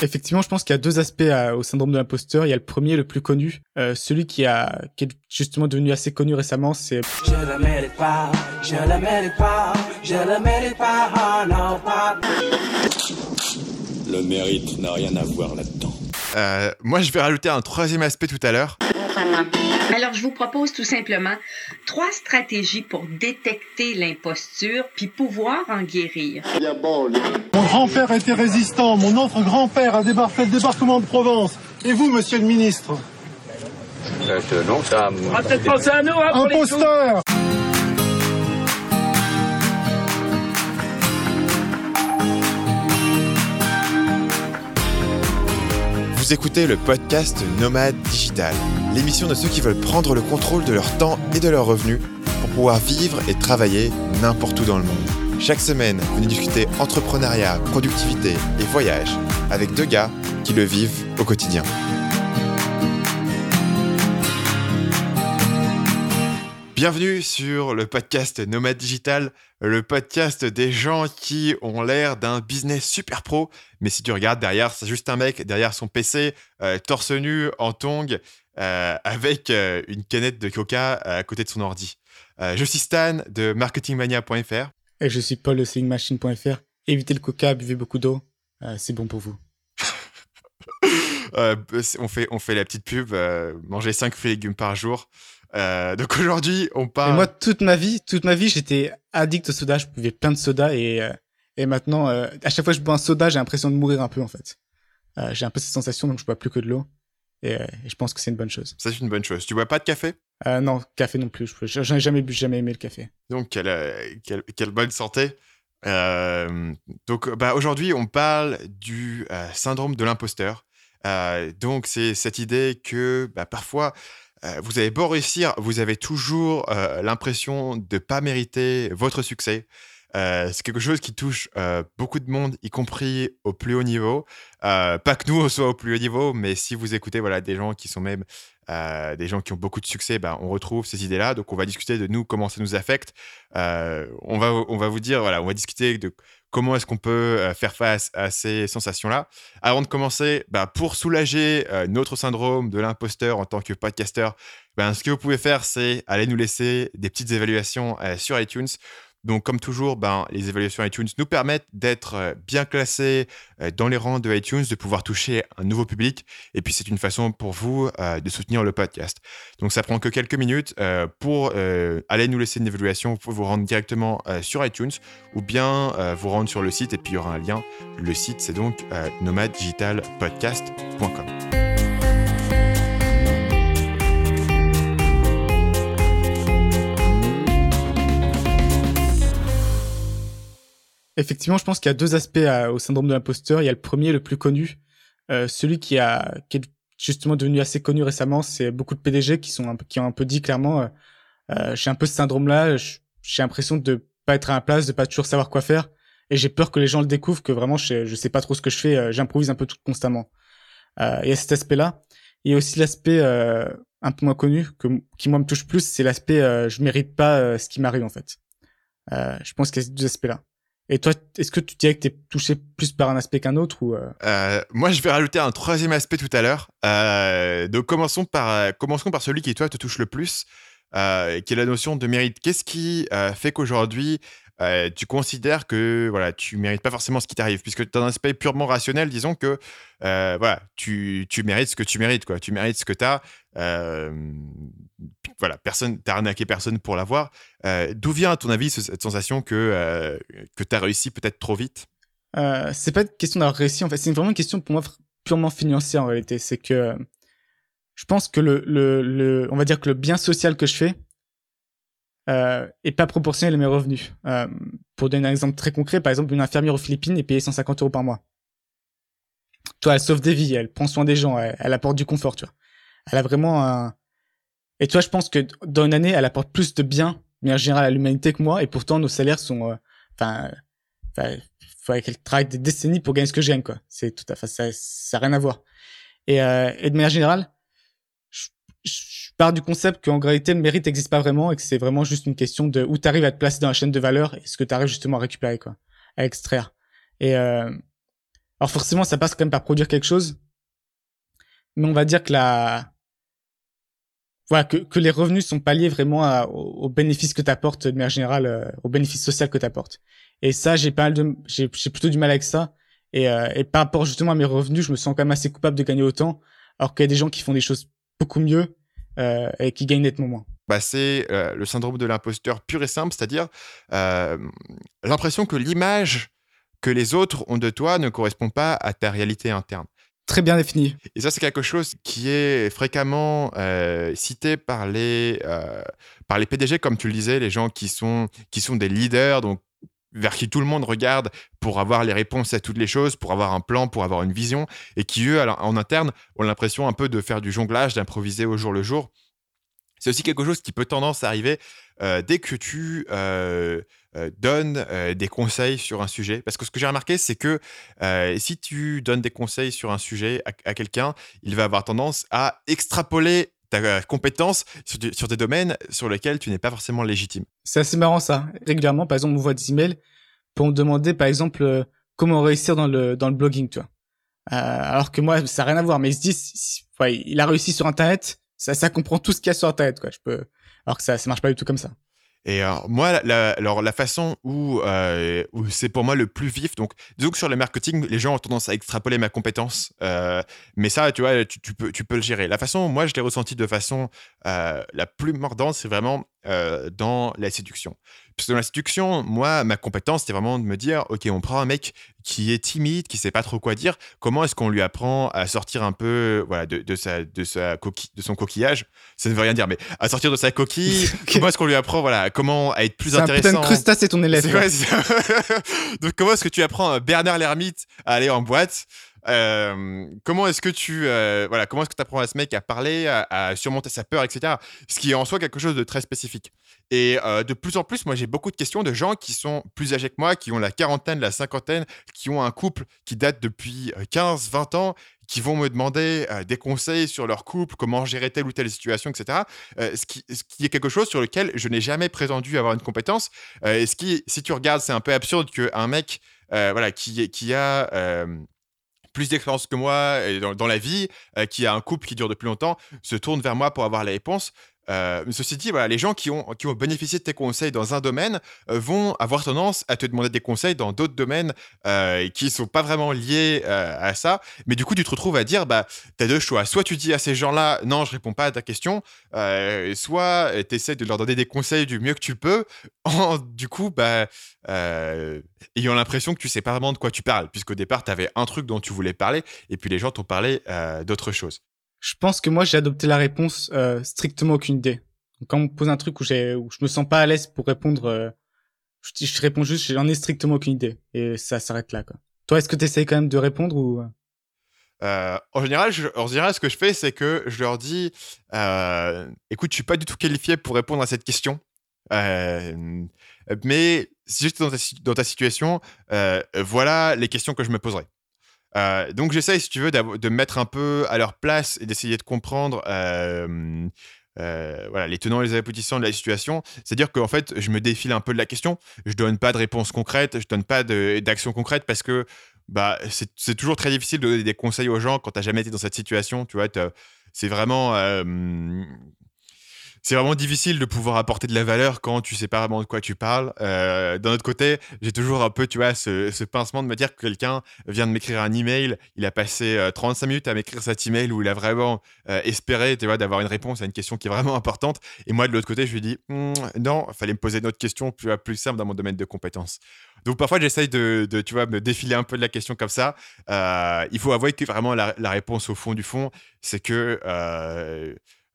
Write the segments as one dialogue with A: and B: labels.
A: Effectivement, je pense qu'il y a deux aspects au syndrome de l'imposteur. Il y a le premier, le plus connu, euh, celui qui a qui est justement devenu assez connu récemment, c'est je le mérite pas, je le mérite pas, je le mérite pas,
B: oh non pas. Le mérite n'a rien à voir là-dedans.
C: Euh, moi, je vais rajouter un troisième aspect tout à l'heure.
D: Alors, je vous propose tout simplement trois stratégies pour détecter l'imposture puis pouvoir en guérir.
E: Mon grand-père était résistant, mon autre grand-père a débarqué le débarquement de Provence. Et vous, monsieur le ministre?
F: Non, ça...
E: On va peut-être penser à nous, hein, Imposteur!
C: Vous écoutez le podcast Nomade Digital, l'émission de ceux qui veulent prendre le contrôle de leur temps et de leurs revenus pour pouvoir vivre et travailler n'importe où dans le monde. Chaque semaine, venez discuter entrepreneuriat, productivité et voyage avec deux gars qui le vivent au quotidien. Bienvenue sur le podcast Nomade Digital, le podcast des gens qui ont l'air d'un business super pro, mais si tu regardes derrière, c'est juste un mec derrière son PC, euh, torse nu, en tongs, euh, avec euh, une canette de coca à côté de son ordi. je suis Stan de marketingmania.fr.
A: Et je suis Paul de sellingmachine.fr. Évitez le coca, buvez beaucoup d'eau, c'est bon pour vous.
C: on, fait, on fait la petite pub, manger 5 fruits et légumes par jour. Euh, donc aujourd'hui, on parle.
A: moi, toute ma vie, toute ma vie, j'étais addict au soda. Je buvais plein de soda et euh, et maintenant, euh, à chaque fois que je bois un soda, j'ai l'impression de mourir un peu en fait. j'ai un peu cette sensation, donc je bois plus que de l'eau. Et, je pense que c'est une bonne chose.
C: Ça, c'est une bonne chose. Tu bois pas de café?
A: Non, café non plus. J'en ai jamais bu, jamais aimé le café.
C: Donc, quelle, quelle, quelle bonne santé. donc, bah, aujourd'hui, on parle du syndrome de l'imposteur. donc, c'est cette idée que bah, parfois, euh, vous avez beau réussir, vous avez toujours euh, l'impression de ne pas mériter votre succès. Euh, c'est quelque chose qui touche beaucoup de monde, y compris au plus haut niveau. pas que nous soit au plus haut niveau, mais si vous écoutez voilà des gens qui sont même des gens qui ont beaucoup de succès, ben, on retrouve ces idées-là. Donc on va discuter de nous, comment ça nous affecte. on va on va vous dire voilà, on va discuter de comment est-ce qu'on peut euh, faire face à ces sensations-là? Avant de commencer, bah, pour soulager euh, notre syndrome de l'imposteur en tant que podcasteur, ben, ce que vous pouvez faire, c'est aller nous laisser des petites évaluations euh, sur iTunes. Donc, comme toujours, ben, les évaluations iTunes nous permettent d'être euh, bien classés euh, dans les rangs de iTunes, de pouvoir toucher un nouveau public. Et puis, c'est une façon pour vous euh, de soutenir le podcast. Donc, ça prend que quelques minutes. pour aller nous laisser une évaluation, vous pouvez vous rendre directement sur iTunes ou bien vous rendre sur le site et puis il y aura un lien. Le site, c'est donc nomaddigitalpodcast.com.
A: Effectivement, je pense qu'il y a deux aspects au syndrome de l'imposteur. Il y a le premier, le plus connu, euh, celui qui a qui est justement devenu assez connu récemment. C'est beaucoup de PDG qui sont un qui ont un peu dit clairement, euh, euh j'ai un peu ce syndrome-là. J'ai l'impression de pas être à la place, de pas toujours savoir quoi faire, et j'ai peur que les gens le découvrent, que vraiment je, je sais pas trop ce que je fais. Euh, j'improvise un peu tout constamment. Euh, il y a cet aspect-là. Il y a aussi l'aspect un peu moins connu que qui moi me touche plus, c'est l'aspect je mérite pas ce qui m'arrive en fait. je pense qu'il y a ces deux aspects-là. Et toi, est-ce que tu dirais que tu es touché plus par un aspect qu'un autre ou
C: euh... Euh, Moi, je vais rajouter un troisième aspect tout à l'heure. Euh, donc, commençons par, commençons par celui qui, toi, te touche le plus, qui est la notion de mérite. Qu'est-ce qui fait qu'aujourd'hui, tu considères que voilà, tu mérites pas forcément ce qui t'arrive, puisque tu as un aspect purement rationnel, disons que voilà, tu, tu, mérites ce que tu mérites, quoi. tu mérites ce que tu as. Voilà, personne, t'as arnaqué personne pour l'avoir. D'où vient, à ton avis, cette sensation que, que tu as réussi peut-être trop vite?
A: Euh, C'est pas une question d'avoir réussi, en fait, c'est vraiment une question pour moi purement financière en réalité. C'est que je pense que le, le, le, on va dire que le bien social que je fais, euh, est pas proportionnel à mes revenus. Euh, pour donner un exemple très concret, par exemple, une infirmière aux Philippines est payée 150 euros par mois. Toi, elle sauve des vies, elle prend soin des gens, elle, apporte du confort, tu vois. Elle a vraiment un... Et toi, je pense que dans une année, elle apporte plus de bien, mais en général à l'humanité que moi, et pourtant nos salaires sont... Euh, enfin, il faudrait qu'elle travaille des décennies pour gagner ce que je quoi. C'est tout à fait... Ça n'a rien à voir. Et, euh, et de manière générale, je pars du concept qu'en réalité, le mérite n'existe pas vraiment et que c'est vraiment juste une question de où tu arrives à te placer dans la chaîne de valeur et ce que tu arrives justement à récupérer, quoi, à extraire. Et, euh, Alors forcément, ça passe quand même par produire quelque chose. Mais on va dire que la, voilà, que, que les revenus sont pas liés vraiment aux, bénéfices que t'apportes de manière générale, euh, aux bénéfices sociaux que t'apportes. Et ça, j'ai pas de, j'ai, j'ai plutôt du mal avec ça. Et, euh, et par rapport justement à mes revenus, je me sens quand même assez coupable de gagner autant, alors qu'il y a des gens qui font des choses beaucoup mieux euh, et qui gagnent nettement moins.
C: Bah, c'est euh, le syndrome de l'imposteur pur et simple, c'est-à-dire euh, l'impression que l'image que les autres ont de toi ne correspond pas à ta réalité interne.
A: Très bien défini.
C: Et ça, c'est quelque chose qui est fréquemment euh, cité par les, par les PDG, comme tu le disais, les gens qui sont, qui sont des leaders, donc vers qui tout le monde regarde pour avoir les réponses à toutes les choses, pour avoir un plan, pour avoir une vision, et qui, eux, en interne, ont l'impression un peu de faire du jonglage, d'improviser au jour le jour. C'est aussi quelque chose qui peut tendance à arriver euh, dès que tu euh, euh, donnes des conseils sur un sujet? Parce que ce que j'ai remarqué, c'est que si tu donnes des conseils sur un sujet à, quelqu'un, il va avoir tendance à extrapoler ta compétence sur, des domaines sur lesquels tu n'es pas forcément légitime.
A: C'est assez marrant ça. Régulièrement, par exemple, on voit des emails pour me demander, par exemple, comment réussir dans le, dans le blogging, alors que moi, ça n'a rien à voir, mais ils se disent, il a réussi sur Internet, ça, comprend tout ce qu'il y a sur Internet, quoi. Je peux, alors que ça, ça marche pas du tout comme ça.
C: Et alors, moi, la, alors, la façon où, euh, où c'est pour moi le plus vif, donc disons que sur le marketing, les gens ont tendance à extrapoler ma compétence, euh, mais ça, tu vois, tu, peux, tu peux le gérer. La façon, moi, je l'ai ressenti de façon euh, la plus mordante, c'est vraiment dans la séduction. Parce que dans la moi, ma compétence, c'est vraiment de me dire, OK, on prend un mec qui est timide, qui sait pas trop quoi dire. Comment est-ce qu'on lui apprend à sortir un peu voilà, de, de, sa, de, sa coquille, de son coquillage? Ça ne veut rien dire, mais à sortir de sa coquille. comment est-ce qu'on lui apprend voilà, comment à être plus intéressant
A: putain de c'est ton élève.
C: Donc, comment est-ce que tu apprends à Bernard l'ermite à aller en boîte? Euh, comment est-ce que tu euh, voilà comment est-ce que tu apprends à ce mec à parler, à, surmonter sa peur, etc. Ce qui est en soi quelque chose de très spécifique. Et euh, de plus en plus, moi j'ai beaucoup de questions de gens qui sont plus âgés que moi, qui ont la quarantaine, la cinquantaine, qui ont un couple qui date depuis 15, 20 ans, qui vont me demander des conseils sur leur couple, comment gérer telle ou telle situation, etc. ce, qui, est quelque chose sur lequel je n'ai jamais prétendu avoir une compétence. et ce qui, si tu regardes, c'est un peu absurde qu'un mec voilà, qui, a plus d'expérience que moi dans, la vie, euh, qui a un couple qui dure depuis longtemps, se tourne vers moi pour avoir les réponses. Euh, ceci dit, voilà, les gens qui ont, bénéficié de tes conseils dans un domaine euh, vont avoir tendance à te demander des conseils dans d'autres domaines euh, qui ne sont pas vraiment liés à ça. Mais du coup, tu te retrouves à dire, bah, tu as deux choix. Soit tu dis à ces gens-là, non, je réponds pas à ta question, soit tu essaies de leur donner des conseils du mieux que tu peux, en, du coup, bah, ayant l'impression que tu sais pas vraiment de quoi tu parles, puisqu'au départ, tu avais un truc dont tu voulais parler, et puis les gens t'ont parlé d'autre chose.
A: Je pense que moi, j'ai adopté la réponse euh, strictement aucune idée. Quand on me pose un truc où, où je me sens pas à l'aise pour répondre, euh, je, réponds juste, j'en ai strictement aucune idée. Et ça s'arrête là. Quoi. Toi, est-ce que tu essayes quand même de répondre ou
C: euh, en général, je, en ce que je fais, c'est que je leur dis écoute, je suis pas du tout qualifié pour répondre à cette question. mais si j'étais dans dans ta situation, voilà les questions que je me poserais. Euh, donc j'essaye, si tu veux, de me mettre un peu à leur place et d'essayer de comprendre euh, voilà, les tenants et les aboutissants de la situation. C'est-à-dire qu'en fait, je me défile un peu de la question. Je donne pas de réponse concrète, je donne pas d'action concrète parce que bah, c'est toujours très difficile de donner des conseils aux gens quand tu n'as jamais été dans cette situation. Tu vois, c'est vraiment c'est vraiment difficile de pouvoir apporter de la valeur quand tu sais pas vraiment de quoi tu parles. Euh, d'un autre côté, j'ai toujours un peu, tu vois, ce, pincement de me dire que quelqu'un vient de m'écrire un email, il a passé 35 euh, minutes à m'écrire cet email où il a vraiment euh, espéré, tu vois, d'avoir une réponse à une question qui est vraiment importante. Et moi, de l'autre côté, je lui dis, «Hmm, non, fallait me poser une autre question plus, simple dans mon domaine de compétences. Donc parfois, j'essaye de, tu vois, me défiler un peu de la question comme ça. il faut avouer que vraiment la, réponse au fond du fond, c'est que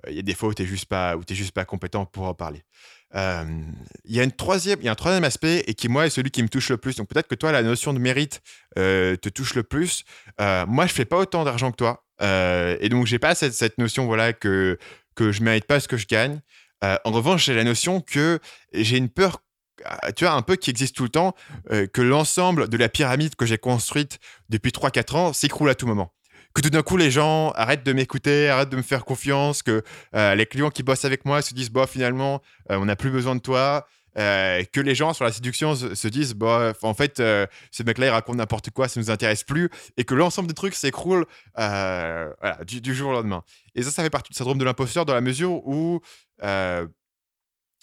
C: il y a des fois où tu n'es juste, pas, juste pas compétent pour en parler. Il y, a une troisième, y a un troisième aspect et qui, moi, est celui qui me touche le plus. Donc, peut-être que toi, la notion de mérite euh, te touche le plus. Euh, moi, je fais pas autant d'argent que toi. Euh, et donc, j'ai pas cette, cette, notion voilà, que, que je mérite pas ce que je gagne. en revanche, j'ai la notion que j'ai une peur tu vois, un peu qui existe tout le temps, que l'ensemble de la pyramide que j'ai construite depuis 3-4 ans s'écroule à tout moment que tout d'un coup les gens arrêtent de m'écouter, arrêtent de me faire confiance, que euh, les clients qui bossent avec moi se disent bon finalement euh, on n'a plus besoin de toi euh, que les gens sur la séduction se, disent bah, en fait, ce mec-là, il raconte n'importe quoi, ça nous intéresse plus, et que l'ensemble des trucs s'écroule du, jour au lendemain. Et ça, ça fait partie du syndrome de l'imposteur dans la mesure où bah,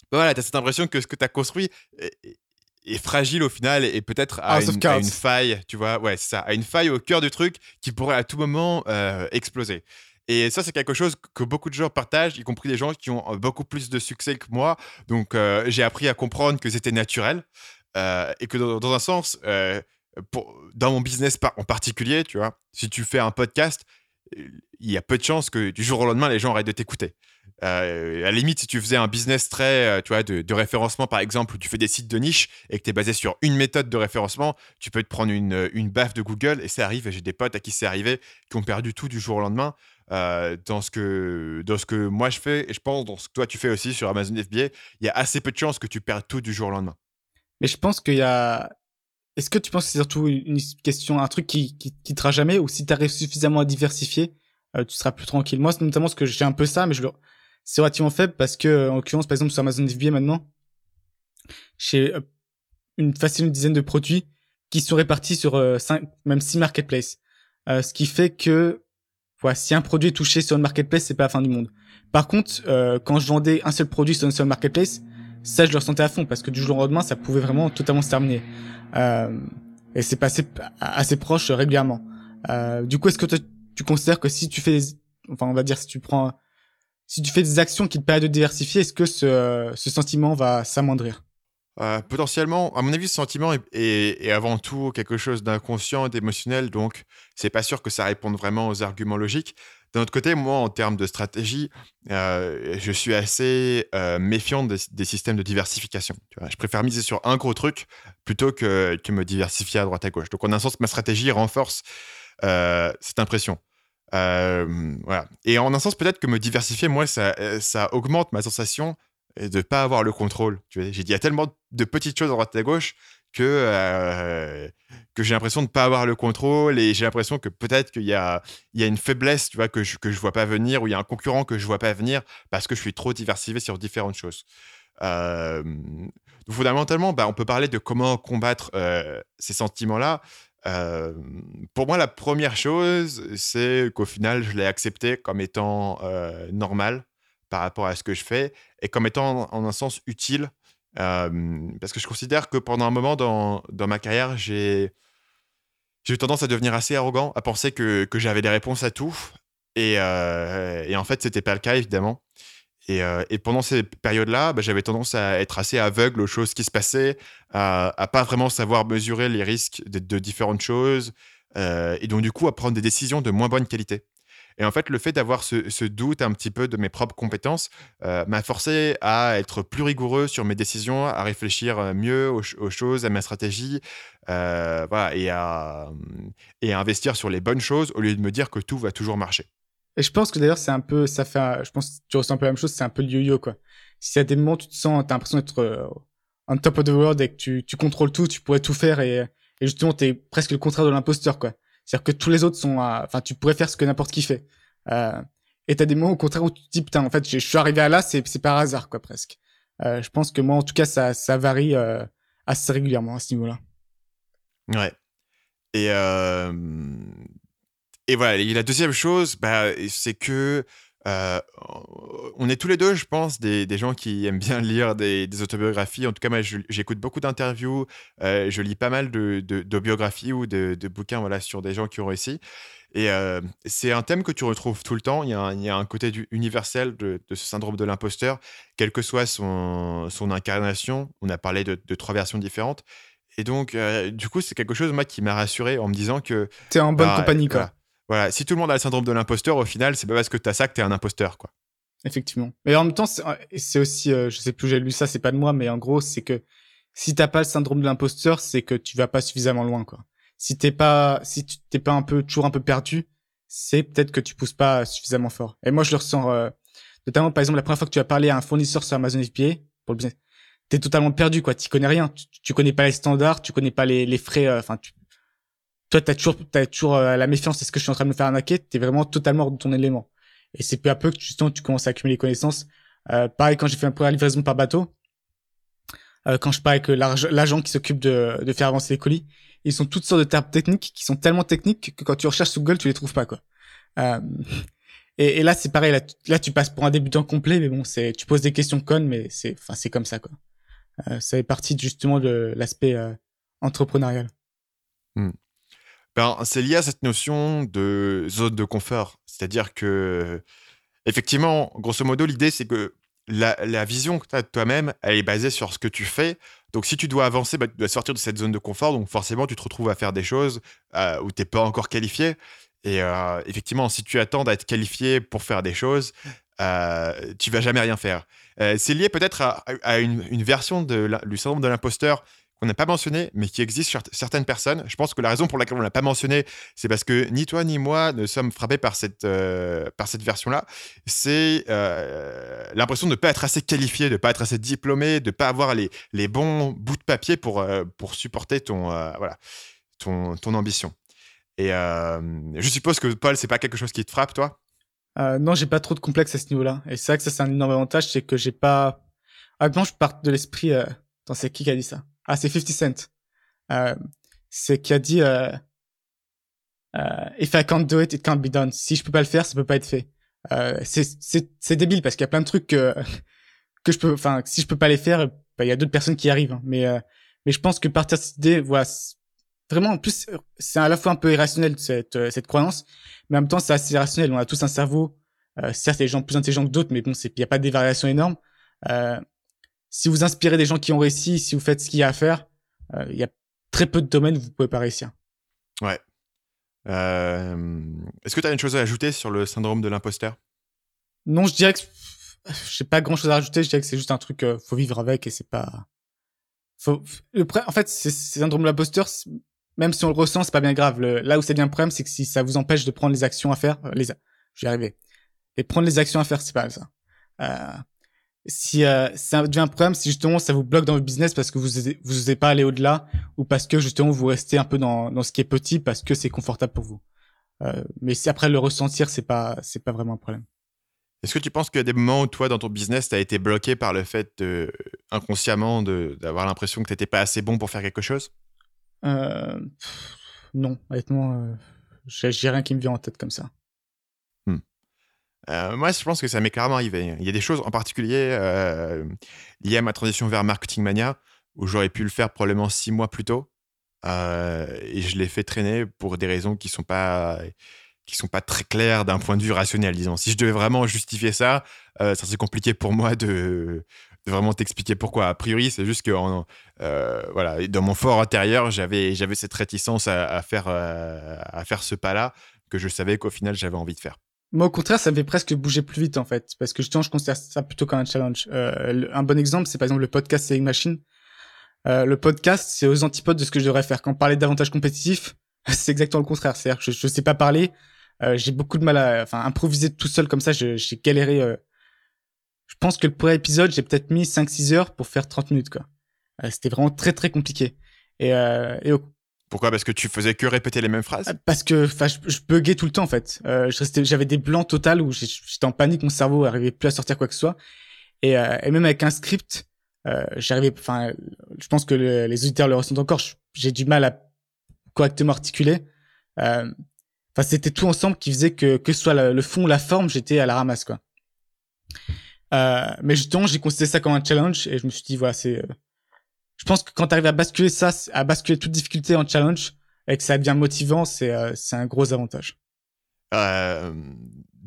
C: voilà, tu as cette impression que ce que tu as construit est, fragile au final et peut-être à, à, une faille, tu vois, ouais, c'est ça, à une faille au cœur du truc qui pourrait à tout moment exploser. Et ça, c'est quelque chose que beaucoup de gens partagent, y compris des gens qui ont euh, beaucoup plus de succès que moi. Donc, euh, j'ai appris à comprendre que c'était naturel euh, et que dans, un sens, pour, dans mon business en particulier, tu vois, si tu fais un podcast, il y a peu de chances que du jour au lendemain, les gens arrêtent de t'écouter. À la limite, si tu faisais un business très, tu vois, de, référencement, par exemple, où tu fais des sites de niche et que tu es basé sur une méthode de référencement, tu peux te prendre une, une baffe de Google et ça arrive. J'ai des potes à qui c'est arrivé qui ont perdu tout du jour au lendemain. Euh, dans, ce que, dans ce que moi je fais, et je pense dans ce que toi tu fais aussi sur Amazon FBA, il y a assez peu de chances que tu perdes tout du jour au lendemain.
A: Mais je pense qu'il y a. Est-ce que tu penses que c'est surtout une question, un truc qui, qui quittera jamais, ou si tu arrives suffisamment à diversifier, euh, tu seras plus tranquille Moi, c'est notamment ce que j'ai un peu ça, mais je le... c'est relativement faible parce que, en l'occurrence, par exemple, sur Amazon FBA maintenant, j'ai euh, une facile une dizaine de produits qui sont répartis sur cinq, même six marketplaces. ce qui fait que voilà, si un produit est touché sur une marketplace, c'est pas la fin du monde. Par contre, euh, quand je vendais un seul produit sur une seule marketplace, ça je le ressentais à fond parce que du jour au lendemain, ça pouvait vraiment totalement se terminer. Euh, et c'est passé assez proche régulièrement. Euh, du coup, est-ce que tu considères que si tu fais, enfin, on va dire si tu prends, si tu fais des actions qui te permettent de diversifier, est-ce que ce, ce sentiment va s'amoindrir?
C: Euh, potentiellement, à mon avis, ce sentiment est, avant tout quelque chose d'inconscient, d'émotionnel, donc c'est pas sûr que ça réponde vraiment aux arguments logiques. D'un autre côté, moi, en termes de stratégie, euh, je suis assez euh, méfiant des, systèmes de diversification. je préfère miser sur un gros truc plutôt que, que, me diversifier à droite à gauche. Donc, en un sens, ma stratégie renforce cette impression. Voilà. Et en un sens, peut-être que me diversifier, moi, ça, ça augmente ma sensation et de pas avoir le contrôle. J'ai dit, il y a tellement de petites choses à droite et à gauche que, euh, que j'ai l'impression de ne pas avoir le contrôle et j'ai l'impression que peut-être qu'il y a, il y a une faiblesse tu vois, que je ne que je vois pas venir ou il y a un concurrent que je vois pas venir parce que je suis trop diversifié sur différentes choses. Euh, fondamentalement, bah, on peut parler de comment combattre euh, ces sentiments-là. Pour moi, la première chose, c'est qu'au final, je l'ai accepté comme étant normal par rapport à ce que je fais et comme étant en, un sens utile. parce que je considère que pendant un moment dans, ma carrière, j'ai eu tendance à devenir assez arrogant, à penser que, j'avais des réponses à tout. Et, et en fait, c'était pas le cas, évidemment. Et, euh, et pendant ces périodes-là, bah, j'avais tendance à être assez aveugle aux choses qui se passaient, à, à pas vraiment savoir mesurer les risques de, différentes choses, euh, et donc du coup à prendre des décisions de moins bonne qualité. Et en fait, le fait d'avoir ce, doute un petit peu de mes propres compétences euh, m'a forcé à être plus rigoureux sur mes décisions, à réfléchir mieux aux, choses, à ma stratégie, et à investir sur les bonnes choses au lieu de me dire que tout va toujours marcher.
A: Et je pense que d'ailleurs, c'est un peu, ça fait, je pense que tu ressens un peu la même chose, c'est un peu le yo-yo, quoi. Si à des moments, tu te sens, t'as l'impression d'être on top of the world et que tu, tu contrôles tout, tu pourrais tout faire et, et justement, t'es presque le contraire de l'imposteur, quoi. C'est-à-dire que tous les autres sont, enfin, tu pourrais faire ce que n'importe qui fait. Euh, et t'as des moments au contraire où tu te dis putain, en fait, je suis arrivé à là, c'est c'est par hasard quoi presque. Euh, je pense que moi, en tout cas, ça ça varie euh, assez régulièrement à ce niveau-là.
C: Ouais. Et et voilà. Et la deuxième chose, bah, c'est que euh, on est tous les deux, je pense, des, des, gens qui aiment bien lire des, des autobiographies. En tout cas, moi, j'écoute beaucoup d'interviews, euh, je lis pas mal de, de, biographies ou de, de, bouquins voilà, sur des gens qui ont réussi. Et euh, c'est un thème que tu retrouves tout le temps. Il y a un, il y a un côté du, universel de, ce syndrome de l'imposteur, quelle que soit son, son incarnation. On a parlé de, trois versions différentes. Et donc, du coup, c'est quelque chose, moi, qui m'a rassuré en me disant que.
A: T'es en bonne bah, compagnie, quoi.
C: Voilà, si tout le monde a le syndrome de l'imposteur, au final, c'est pas parce que t'as ça que t'es un imposteur, quoi.
A: Effectivement. Mais en même temps, c'est aussi, euh, je sais plus, j'ai lu ça, c'est pas de moi, mais en gros, c'est que si t'as pas le syndrome de l'imposteur, c'est que tu vas pas suffisamment loin, quoi. Si t'es pas, si t'es pas un peu toujours un peu perdu, c'est peut-être que tu pousses pas suffisamment fort. Et moi, je le ressens, euh, notamment par exemple la première fois que tu as parlé à un fournisseur sur Amazon FBA pour le business, t'es totalement perdu, quoi. Tu connais rien, tu, connais pas les standards, tu connais pas les, les frais, euh, enfin, tu, toi, t'as toujours, t'as toujours euh, la méfiance. Est-ce que je suis en train de me faire arnaquer T'es vraiment totalement hors de ton élément. Et c'est peu à peu que justement tu commences à accumuler les connaissances. Euh, pareil, quand j'ai fait ma première livraison par bateau, euh, quand je parle avec l'agent qui s'occupe de, de faire avancer les colis, ils sont toutes sortes de termes techniques qui sont tellement techniques que quand tu recherches sur Google, tu les trouves pas, quoi. Euh, et, et, là, c'est pareil. Là, tu passes pour un débutant complet, mais bon, c'est, tu poses des questions connes, mais c'est, enfin, c'est comme ça, quoi. Euh, ça fait partie justement de l'aspect euh, entrepreneurial.
C: Hmm. Ben, c'est lié à cette notion de zone de confort. C'est-à-dire que, effectivement, grosso modo, l'idée, c'est que la, vision que tu as de toi-même, elle est basée sur ce que tu fais. Donc, si tu dois avancer, bah, tu dois sortir de cette zone de confort. Donc, forcément, tu te retrouves à faire des choses euh, où tu n'es pas encore qualifié. Et euh, effectivement, si tu attends d'être qualifié pour faire des choses, euh, tu vas jamais rien faire. Euh, c'est lié peut-être à, une, version de du syndrome de l'imposteur qu'on n'a pas mentionné, mais qui existe chez certaines personnes. Je pense que la raison pour laquelle on l'a pas mentionné, c'est parce que ni toi ni moi ne sommes frappés par cette, euh, par cette version-là. C'est euh, l'impression de ne pas être assez qualifié, de ne pas être assez diplômé, de ne pas avoir les, les bons bouts de papier pour, euh, pour supporter ton, voilà, ton, ton ambition. Et je suppose que Paul, c'est pas quelque chose qui te frappe, toi?
A: Euh, Non, j'ai pas trop de complexe à ce niveau-là. Et c'est vrai que ça, c'est un énorme avantage, c'est que j'ai pas. Honnêtement, je pars de l'esprit. Attends, c'est qui qui a dit ça ah, c'est 50 Cent. Euh, c'est qui a dit euh, euh, If I can't do it, it can't be done. Si je peux pas le faire, ça peut pas être fait. Euh, c'est débile parce qu'il y a plein de trucs que, que je peux. Enfin, si je peux pas les faire, bah, il y a d'autres personnes qui arrivent. Hein. Mais euh, mais je pense que partir de cette idée, voilà, vraiment en plus, c'est à la fois un peu irrationnel cette euh, cette croyance, mais en même temps c'est assez rationnel. On a tous un cerveau. certes, il gens plus intelligents que d'autres, mais bon, il y a pas des variations énormes. Euh, si vous inspirez des gens qui ont réussi, si vous faites ce qu'il y a à faire, euh, il y a très peu de domaines où vous pouvez pas réussir.
C: Ouais. Euh, est-ce que tu as une chose à ajouter sur le syndrome de l'imposteur?
A: Non, je dirais que j'ai pas grand chose à rajouter. Je dirais que c'est juste un truc, euh, faut vivre avec et c'est pas. Faut... En fait, c'est syndrome de l'imposteur. Même si on le ressent, c'est pas bien grave. Là où c'est bien le problème, c'est que si ça vous empêche de prendre les actions à faire, les, je vais y arriver. Et prendre les actions à faire, c'est pas ça. Euh si euh, ça devient un problème si justement ça vous bloque dans votre business parce que vous vous n'osez pas aller au-delà ou parce que justement vous restez un peu dans, dans ce qui est petit parce que c'est confortable pour vous. Euh, mais si après le ressentir c'est pas c'est pas vraiment un problème.
C: Est-ce que tu penses qu'il y a des moments où toi dans ton business tu as été bloqué par le fait de, inconsciemment d'avoir l'impression que tu n'étais pas assez bon pour faire quelque chose?
A: Euh, Non, honnêtement, euh, j'ai rien qui me vient en tête comme ça.
C: Euh, moi, je pense que ça m'est clairement arrivé. Il y a des choses en particulier euh, liées à ma transition vers Marketing Mania où j'aurais pu le faire probablement six mois plus tôt. Euh, et je l'ai fait traîner pour des raisons qui sont pas sont pas très claires d'un point de vue rationnel, disons. Si je devais vraiment justifier ça, ça serait compliqué pour moi de, vraiment t'expliquer pourquoi. A priori, c'est juste que voilà, dans mon fort intérieur, j'avais j'avais cette réticence à faire à faire ce pas-là que je savais qu'au final j'avais envie de faire.
A: Moi, au contraire, ça me fait presque bouger plus vite, en fait. Parce que justement, je considère ça plutôt comme un challenge. Euh, un bon exemple, c'est par exemple le podcast Selling Machine. Euh, le podcast, c'est aux antipodes de ce que je devrais faire. Quand on parlait davantage compétitif, c'est exactement le contraire. C'est-à-dire que je, je sais pas parler, euh, j'ai beaucoup de mal à enfin, improviser tout seul comme ça. J'ai galéré. Euh. Je pense que le premier épisode, j'ai peut-être mis 5-6 heures pour faire 30 minutes. quoi. Euh, c'était vraiment très, très compliqué. Et, euh, et au,
C: pourquoi? Parce que tu faisais que répéter les mêmes phrases?
A: Parce que je, je buguais tout le temps en fait. Euh, J'avais des blancs total où j'étais en panique, mon cerveau arrivait plus à sortir quoi que ce soit. Et, euh, et même avec un script, euh, j'arrivais. Enfin, je pense que les auditeurs le ressentent encore. J'ai du mal à correctement articuler. Euh, enfin, c'était tout ensemble qui faisait que que ce soit le, fond, la forme, j'étais à la ramasse quoi. Euh, mais justement, j'ai considéré ça comme un challenge et je me suis dit voilà, c'est euh, je pense que quand tu arrives à basculer ça, à basculer toute difficulté en challenge, et que ça devient motivant, c'est euh, un gros avantage.
C: Euh,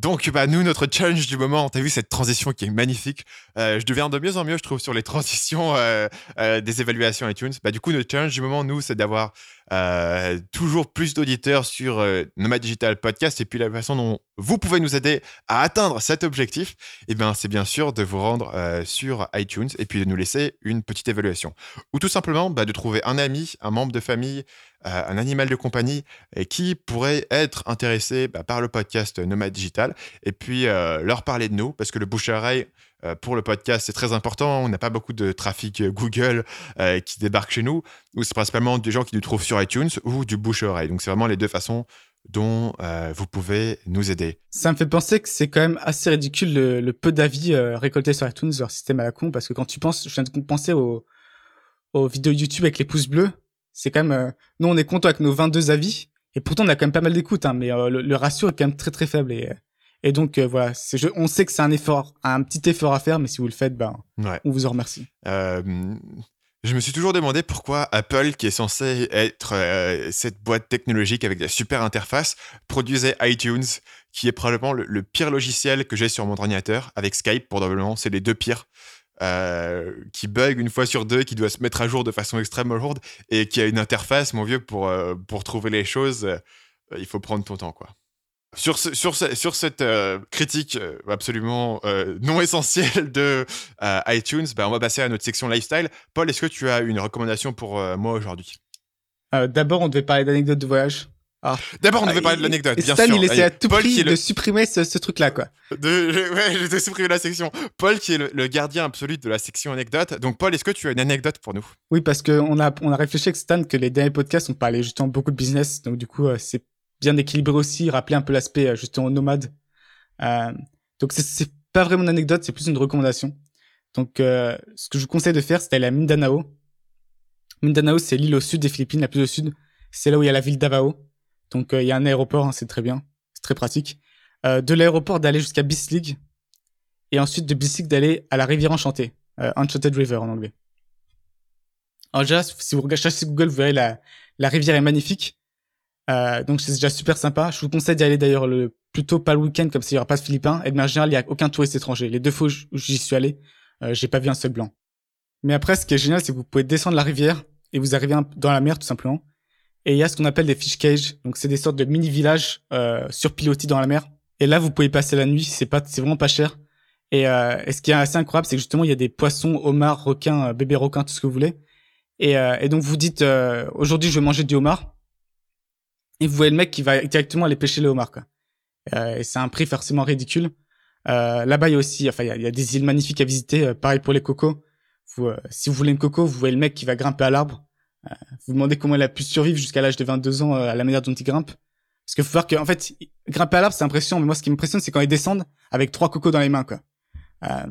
C: donc, bah, nous, notre challenge du moment, t'as vu cette transition qui est magnifique. Euh, je deviens de mieux en mieux, je trouve, sur les transitions euh, euh, des évaluations iTunes. Bah, du coup, notre challenge du moment, nous, c'est d'avoir toujours plus d'auditeurs sur Nomad Digital Podcast. Et puis, la façon dont vous pouvez nous aider à atteindre cet objectif, eh ben, c'est bien sûr de vous rendre sur iTunes et puis de nous laisser une petite évaluation. Ou tout simplement bah, de trouver un ami, un membre de famille, un animal de compagnie qui pourrait être intéressé bah, par le podcast Nomad Digital et puis euh, leur parler de nous parce que le bouche à oreille euh, pour le podcast, c'est très important. On n'a pas beaucoup de trafic Google qui débarque chez nous, ou c'est principalement des gens qui nous trouvent sur iTunes ou du bouche à oreille. Donc, c'est vraiment les deux façons dont vous pouvez nous aider.
A: Ça me fait penser que c'est quand même assez ridicule le, peu d'avis récoltés sur iTunes, leur système à la con, parce que quand tu penses, je viens de penser au, aux vidéos YouTube avec les pouces bleus, c'est quand même, euh, nous on est content avec nos 22 avis, et pourtant on a quand même pas mal d'écoute, hein, mais euh, le, le, ratio est quand même très très faible. Et, et donc euh, voilà, c'est, on sait que c'est un effort, un petit effort à faire, mais si vous le faites, ben,
C: Ouais.
A: on vous en remercie.
C: Euh, je me suis toujours demandé pourquoi Apple, qui est censé être euh, cette boîte technologique avec des super interfaces, produisait iTunes, qui est probablement le, le pire logiciel que j'ai sur mon ordinateur, avec Skype, probablement, c'est les deux pires. Euh, qui bug une fois sur deux, qui doit se mettre à jour de façon extrêmement lourde et qui a une interface, mon vieux, pour, euh, pour trouver les choses, euh, il faut prendre ton temps, quoi. Sur, sur, sur cette critique absolument non essentielle de iTunes, bah, on va passer à notre section lifestyle. Paul, est-ce que tu as une recommandation pour moi aujourd'hui?
A: D'abord, on devait parler d'anecdotes de voyage.
C: D'abord, on
A: Ah,
C: devait parler de l'anecdote, bien
A: Stan,
C: sûr.
A: il essaie à tout
C: Paul
A: prix
C: qui est
A: de
C: le...
A: supprimer ce, ce truc-là, quoi.
C: de- je- Ouais, supprimé la section. Paul qui est le, le gardien absolu de la section anecdote. Donc, Paul, est-ce que tu as une anecdote pour nous?
A: Oui, parce que on a, on a réfléchi avec Stan que les derniers podcasts, on parlait justement beaucoup de business. Donc, du coup, euh, c'est bien équilibré aussi, rappeler un peu l'aspect euh, justement nomade. Euh, donc, c'est- c'est pas vraiment une anecdote, c'est plus une recommandation. Donc, euh, ce que je vous conseille de faire, c'est d'aller à Mindanao. Mindanao, c'est l'île au sud des Philippines, la plus au sud. C'est là où il y a la ville d'Avao. Donc, euh, il y a un aéroport, hein, c'est très bien. C'est très pratique. Euh, de l'aéroport, d'aller jusqu'à Bislig. Et ensuite, de Bislig, d'aller à la rivière enchantée. Euh, Enchanted River en anglais. Alors déjà, si vous regardez sur Google, vous verrez la, la rivière est magnifique. Euh, donc c'est déjà super sympa. Je vous conseille d'y aller d'ailleurs le plutôt pas le week-end comme ça il y aura pas de Philippins. Et de manière générale, il y a aucun touriste étranger. Les deux fois où j'y suis allé, euh, j'ai pas vu un seul blanc. Mais après, ce qui est génial, c'est que vous pouvez descendre la rivière et vous arrivez dans la mer tout simplement. Et il y a ce qu'on appelle des fish cages. Donc c'est des sortes de mini villages euh, surpilotis dans la mer. Et là, vous pouvez passer la nuit. C'est pas, c'est vraiment pas cher. Et, euh, et ce qui est assez incroyable, c'est que justement, il y a des poissons, homards, requins, euh, bébés requins, tout ce que vous voulez. Et, euh, et donc vous dites euh, aujourd'hui je vais manger du homard et vous voyez le mec qui va directement aller pêcher le homard quoi. Euh, et c'est un prix forcément ridicule. Euh, Là-bas il y a aussi enfin il y a, y a des îles magnifiques à visiter. Pareil pour les cocos. Vous, si vous voulez une coco, vous voyez le mec qui va grimper à l'arbre. Vous demandez comment il a pu survivre jusqu'à l'âge de 22 ans euh, à la manière dont il grimpe. Parce qu'il faut voir que en fait grimper à l'arbre c'est impressionnant, mais moi ce qui m'impressionne c'est quand ils descendent avec trois cocos dans les mains quoi. Euh,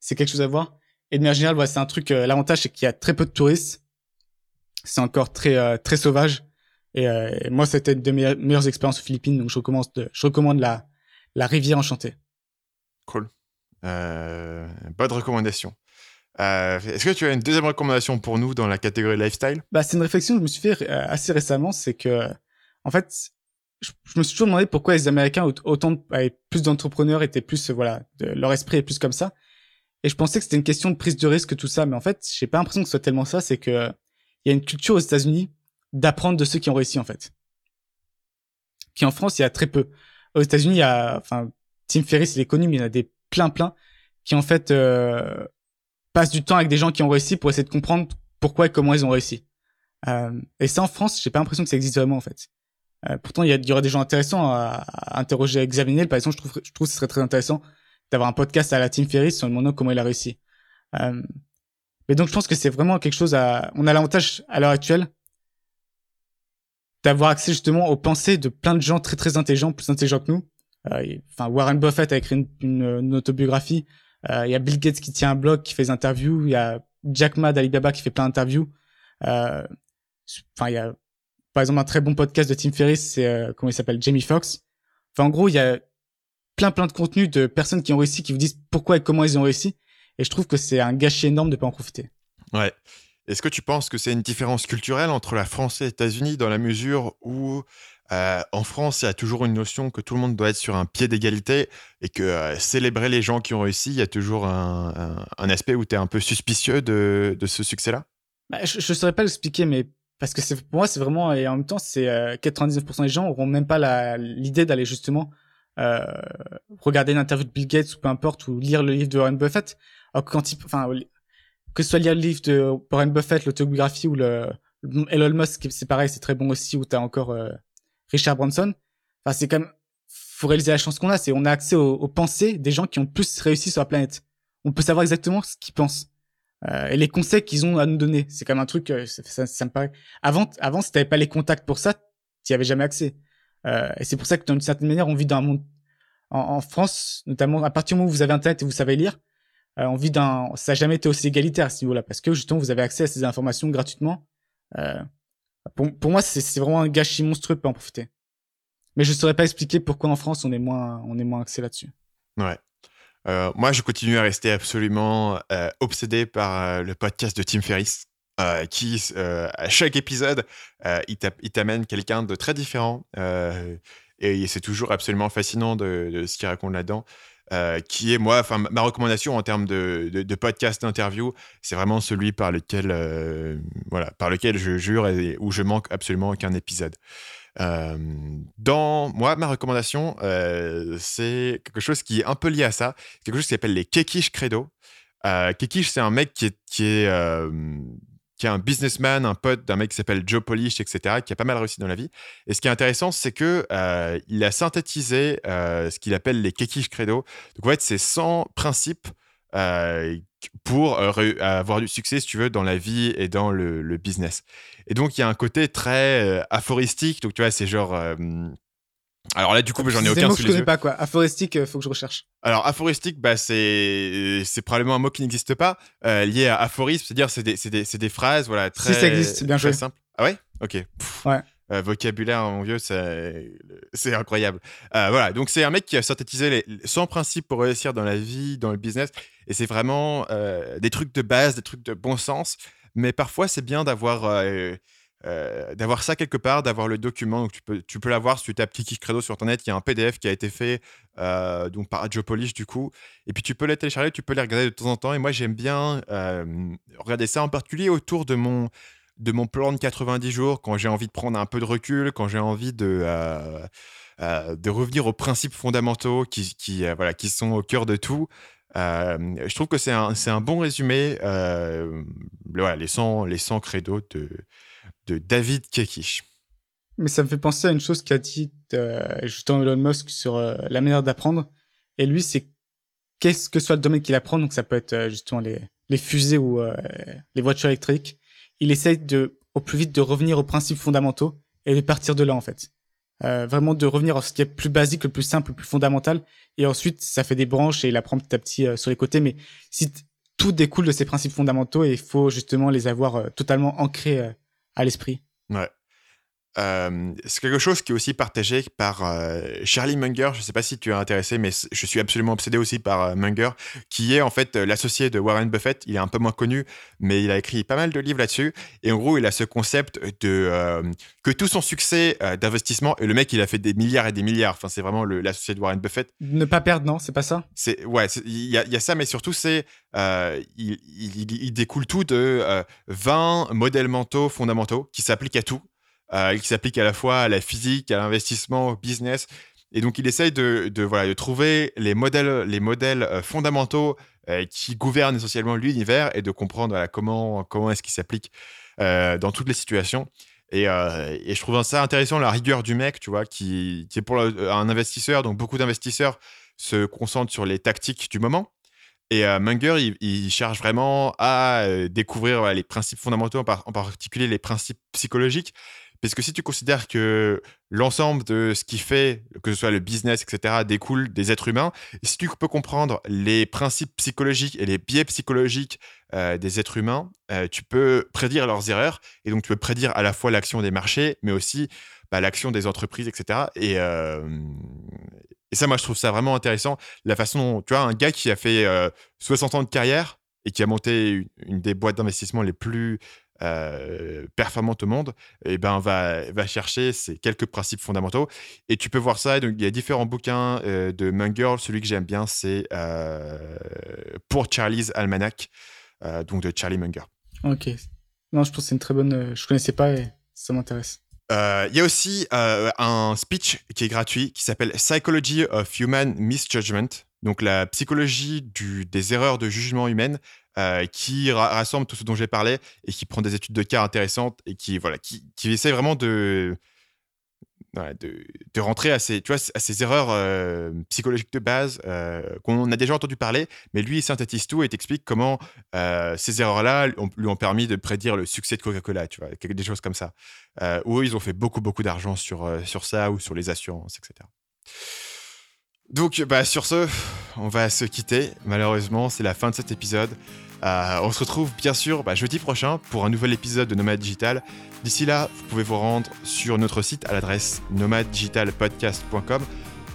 A: c'est quelque chose à voir. Et de manière générale, ouais, c'est un truc. euh, L'avantage, c'est qu'il y a très peu de touristes. C'est encore très euh, très sauvage. Et, euh, et moi, c'était une de mes meilleures expériences aux Philippines. Donc, je recommande, de- je recommande la la rivière enchantée.
C: Cool. Euh, bonne recommandation. Euh, est-ce que tu as une deuxième recommandation pour nous dans la catégorie lifestyle?
A: Bah, c'est une réflexion que je me suis fait euh, assez récemment. C'est que, en fait, je, me suis toujours demandé pourquoi les Américains aut- autant de- avaient plus d'entrepreneurs étaient plus voilà, leur esprit est plus comme ça. Et je pensais que c'était une question de prise de risque tout ça, mais en fait, j'ai pas l'impression que ce soit tellement ça. C'est que il y a une culture aux États-Unis d'apprendre de ceux qui ont réussi en fait. Qui en France, il y a très peu. Aux États-Unis, il y a, enfin, Tim Ferriss, il est connu, mais il y en a des plein plein qui en fait euh, passent du temps avec des gens qui ont réussi pour essayer de comprendre pourquoi et comment ils ont réussi. Euh, et ça, en France, j'ai pas l'impression que ça existe vraiment en fait. Euh, pourtant, il y, aurait des gens intéressants à, à interroger. Xavier Niel, par exemple, je trouve, je trouve que ce serait très intéressant d'avoir un podcast à la Tim Ferriss en demandant comment il a réussi. Euh, mais donc, je pense que c'est vraiment quelque chose à. On a l'avantage à l'heure actuelle d'avoir accès justement aux pensées de plein de gens très très intelligents, plus intelligents que nous. Enfin, Warren Buffett a écrit une autobiographie. Euh, Il y a Bill Gates qui tient un blog, qui fait des interviews. Il y a Jack Ma d'Alibaba qui fait plein d'interviews. Euh, Enfin, il y a par exemple un très bon podcast de Tim Ferriss, c'est euh, comment il s'appelle, Jamie Foxx. En gros, il y a plein plein de contenus de personnes qui ont réussi, qui vous disent pourquoi et comment ils ont réussi. Et je trouve que c'est un gâchis énorme de pas en profiter.
C: Ouais. Est-ce que tu penses que c'est une différence culturelle entre la France et les États-Unis dans la mesure où euh, en France, il y a toujours une notion que tout le monde doit être sur un pied d'égalité et que euh, célébrer les gens qui ont réussi, il y a toujours un, aspect où tu es un peu suspicieux de, ce succès-là?
A: Bah, je, je saurais pas l'expliquer, mais parce que pour moi c'est vraiment et en même temps c'est euh, 99% des gens auront même pas l'idée d'aller justement euh, regarder une interview de Bill Gates ou peu importe ou lire le livre de Warren Buffett. Que quand il, que ce soit lire le livre de Warren Buffett, l'autobiographie ou le Elon Musk, c'est pareil, c'est très bon aussi. Où t'as encore euh, Richard Branson. Enfin c'est quand même faut réaliser la chance qu'on a, c'est on a accès aux, aux pensées des gens qui ont plus réussi sur la planète. On peut savoir exactement ce qu'ils pensent. Euh, et les conseils qu'ils ont à nous donner. C'est quand même un truc, euh, ça, ça, me paraît. Avant, avant, si t'avais pas les contacts pour ça, t'y avais jamais accès. Euh, et c'est pour ça que d'une certaine manière, on vit dans un monde en, en France, notamment à partir du moment où vous avez Internet et vous savez lire, euh, on vit dans, ça n'a jamais été aussi égalitaire à ce niveau-là parce que justement vous avez accès à ces informations gratuitement. Euh, pour, moi, c'est vraiment un gâchis monstrueux de pas en profiter. Mais je saurais pas expliquer pourquoi en France on est moins, on est moins axé là-dessus.
C: Ouais. Euh, moi, je continue à rester absolument euh, obsédé par euh, le podcast de Tim Ferriss, qui, à chaque épisode, il t'a- il t'amène quelqu'un de très différent. et c'est toujours absolument fascinant de, de ce qu'il raconte là-dedans. Euh, qui est, moi, enfin, ma- ma recommandation en termes de, podcast d'interview, c'est vraiment celui par lequel, euh, voilà, par lequel je jure et où je manque absolument aucun épisode. Euh, dans moi, ma recommandation, c'est quelque chose qui est un peu lié à ça. Quelque chose qui s'appelle les Kekish Credo. Euh, Kekish, c'est un mec qui est, qui est un businessman, un pote d'un mec qui s'appelle Joe Polish, etc., qui a pas mal réussi dans la vie. Et ce qui est intéressant, c'est que euh, il a synthétisé euh, ce qu'il appelle les Kekish Credo. Donc en fait, c'est 100 principes euh, pour avoir du succès, si tu veux, dans la vie et dans le, business. Et donc, il y a un côté très aphoristique. Donc, tu vois, c'est genre. Euh, alors là, du coup, j'en ai aucun
A: mots que je connais
C: yeux.
A: pas quoi. Aphoristique, euh, faut que je recherche.
C: Alors, aphoristique, bah, c'est c'est probablement un mot qui n'existe pas, euh, lié à aphorisme, c'est-à-dire c'est des, c'est des, des phrases, voilà, très,
A: ça existe, bien
C: très
A: joué.
C: simples. Ah ouais? Ok. Pff.
A: Ouais.
C: Euh, vocabulaire, mon vieux, c'est incroyable. Euh, voilà, donc c'est un mec qui a synthétisé les 100 principes pour réussir dans la vie, dans le business, et c'est vraiment euh, des trucs de base, des trucs de bon sens, mais parfois c'est bien d'avoir euh, d'avoir ça quelque part, d'avoir le document. Donc tu peux, tu peux l'avoir si tu tapes Kiki Credo sur internet. Il y a un PDF qui a été fait euh, donc par Joe Polish du coup. Et puis tu peux les télécharger, tu peux les regarder de temps en temps. Et moi j'aime bien euh, regarder ça en particulier autour de mon de mon plan de 90 jours quand j'ai envie de prendre un peu de recul, quand j'ai envie de euh, euh, de revenir aux principes fondamentaux qui qui voilà qui sont au cœur de tout. Je trouve que c'est un, un bon résumé. Voilà, les 100 les 100 credos de David Kekish.
A: Mais ça me fait penser à une chose qu'a dit euh, justement Elon Musk sur euh, la manière d'apprendre. Et lui, c'est qu'est-ce que soit le domaine qu'il apprend. Donc ça peut être euh, justement les, les fusées ou les voitures électriques. Il essaye de au plus vite de revenir aux principes fondamentaux et de partir de là en fait. Vraiment de revenir à ce qui est plus basique, le plus simple, le plus fondamental. Et ensuite, ça fait des branches et il apprend petit à petit sur les côtés. Mais si tout découle de ces principes fondamentaux et il faut justement les avoir totalement ancrés à l'esprit.
C: Ouais. Euh, c'est quelque chose qui est aussi partagé par euh, Charlie Munger. Je ne sais pas si tu es intéressé, mais je suis absolument obsédé aussi par euh, Munger, qui est en fait l'associé de Warren Buffett. Il est un peu moins connu, mais il a écrit pas mal de livres là-dessus. Et en gros, il a ce concept de que tout son succès d'investissement, et le mec, il a fait des milliards et des milliards. Enfin, c'est vraiment l'associé de Warren Buffett.
A: Ne pas perdre, non, c'est pas ça?
C: C'est ouais, il y, a- il y a ça, mais surtout c'est il, il- il- il découle tout de euh, 20 modèles mentaux fondamentaux qui s'appliquent à tout, euh, qui s'appliquent à la fois à la physique, à l'investissement, au business. Et donc il essaye de, de, voilà de trouver les modèles les modèles euh, fondamentaux euh, qui gouvernent essentiellement l'univers et de comprendre voilà, comment comment est-ce qu'ils s'appliquent euh, dans toutes les situations. Et, et je trouve ça intéressant la rigueur du mec, tu vois, qui, qui est pour un investisseur. Donc beaucoup d'investisseurs se concentre sur les tactiques du moment. Et Munger, il, cherche vraiment à découvrir les principes fondamentaux, en particulier les principes psychologiques. Parce que si tu considères que l'ensemble de ce qui fait, que ce soit le business, etc., découle des êtres humains, si tu peux comprendre les principes psychologiques et les biais psychologiques euh, des êtres humains, euh, tu peux prédire leurs erreurs. Et donc, tu peux prédire à la fois l'action des marchés, mais aussi bah, l'action des entreprises, etc. Et, euh, et ça, moi, je trouve ça vraiment intéressant. La façon tu vois, un gars qui a fait euh, 60 ans de carrière et qui a monté une des boîtes d'investissement les plus euh, performantes au monde, et ben, va, va chercher ces quelques principes fondamentaux. Et tu peux voir ça. Donc, il y a différents bouquins euh, de Munger. Celui que j'aime bien, c'est euh, Pour Charlie's Almanac, donc de Charlie Munger.
A: Ok. Non, je pense que c'est une très bonne. Je connaissais pas et ça m'intéresse.
C: Il y a aussi un speech qui est gratuit qui s'appelle Psychology of Human Misjudgment, donc la psychologie du, des erreurs de jugement humaine, euh, qui ra- rassemble tout ce dont j'ai parlé et qui prend des études de cas intéressantes et qui, voilà, qui, qui essaie vraiment de, de, de rentrer à ces, tu vois, à ces erreurs euh, psychologiques de base euh, qu'on a déjà entendu parler, mais lui, il synthétise tout et t'explique comment ces erreurs-là lui ont permis de prédire le succès de Coca-Cola, tu vois, des choses comme ça. Où ils ont fait beaucoup, beaucoup d'argent sur, sur ça ou sur les assurances, etc. Donc, bah, sur ce, on va se quitter. Malheureusement, c'est la fin de cet épisode. Euh, on se retrouve bien sûr bah, jeudi prochain pour un nouvel épisode de Nomad Digital. D'ici là, vous pouvez vous rendre sur notre site à l'adresse nomaddigitalpodcast.com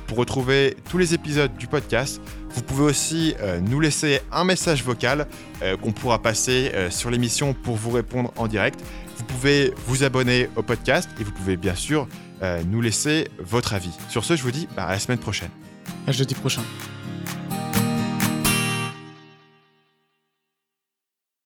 C: pour retrouver tous les épisodes du podcast. Vous pouvez aussi euh, nous laisser un message vocal euh, qu'on pourra passer sur l'émission pour vous répondre en direct. Vous pouvez vous abonner au podcast et vous pouvez bien sûr nous laisser votre avis. Sur ce, je vous dis bah, à la semaine prochaine.
A: À jeudi prochain.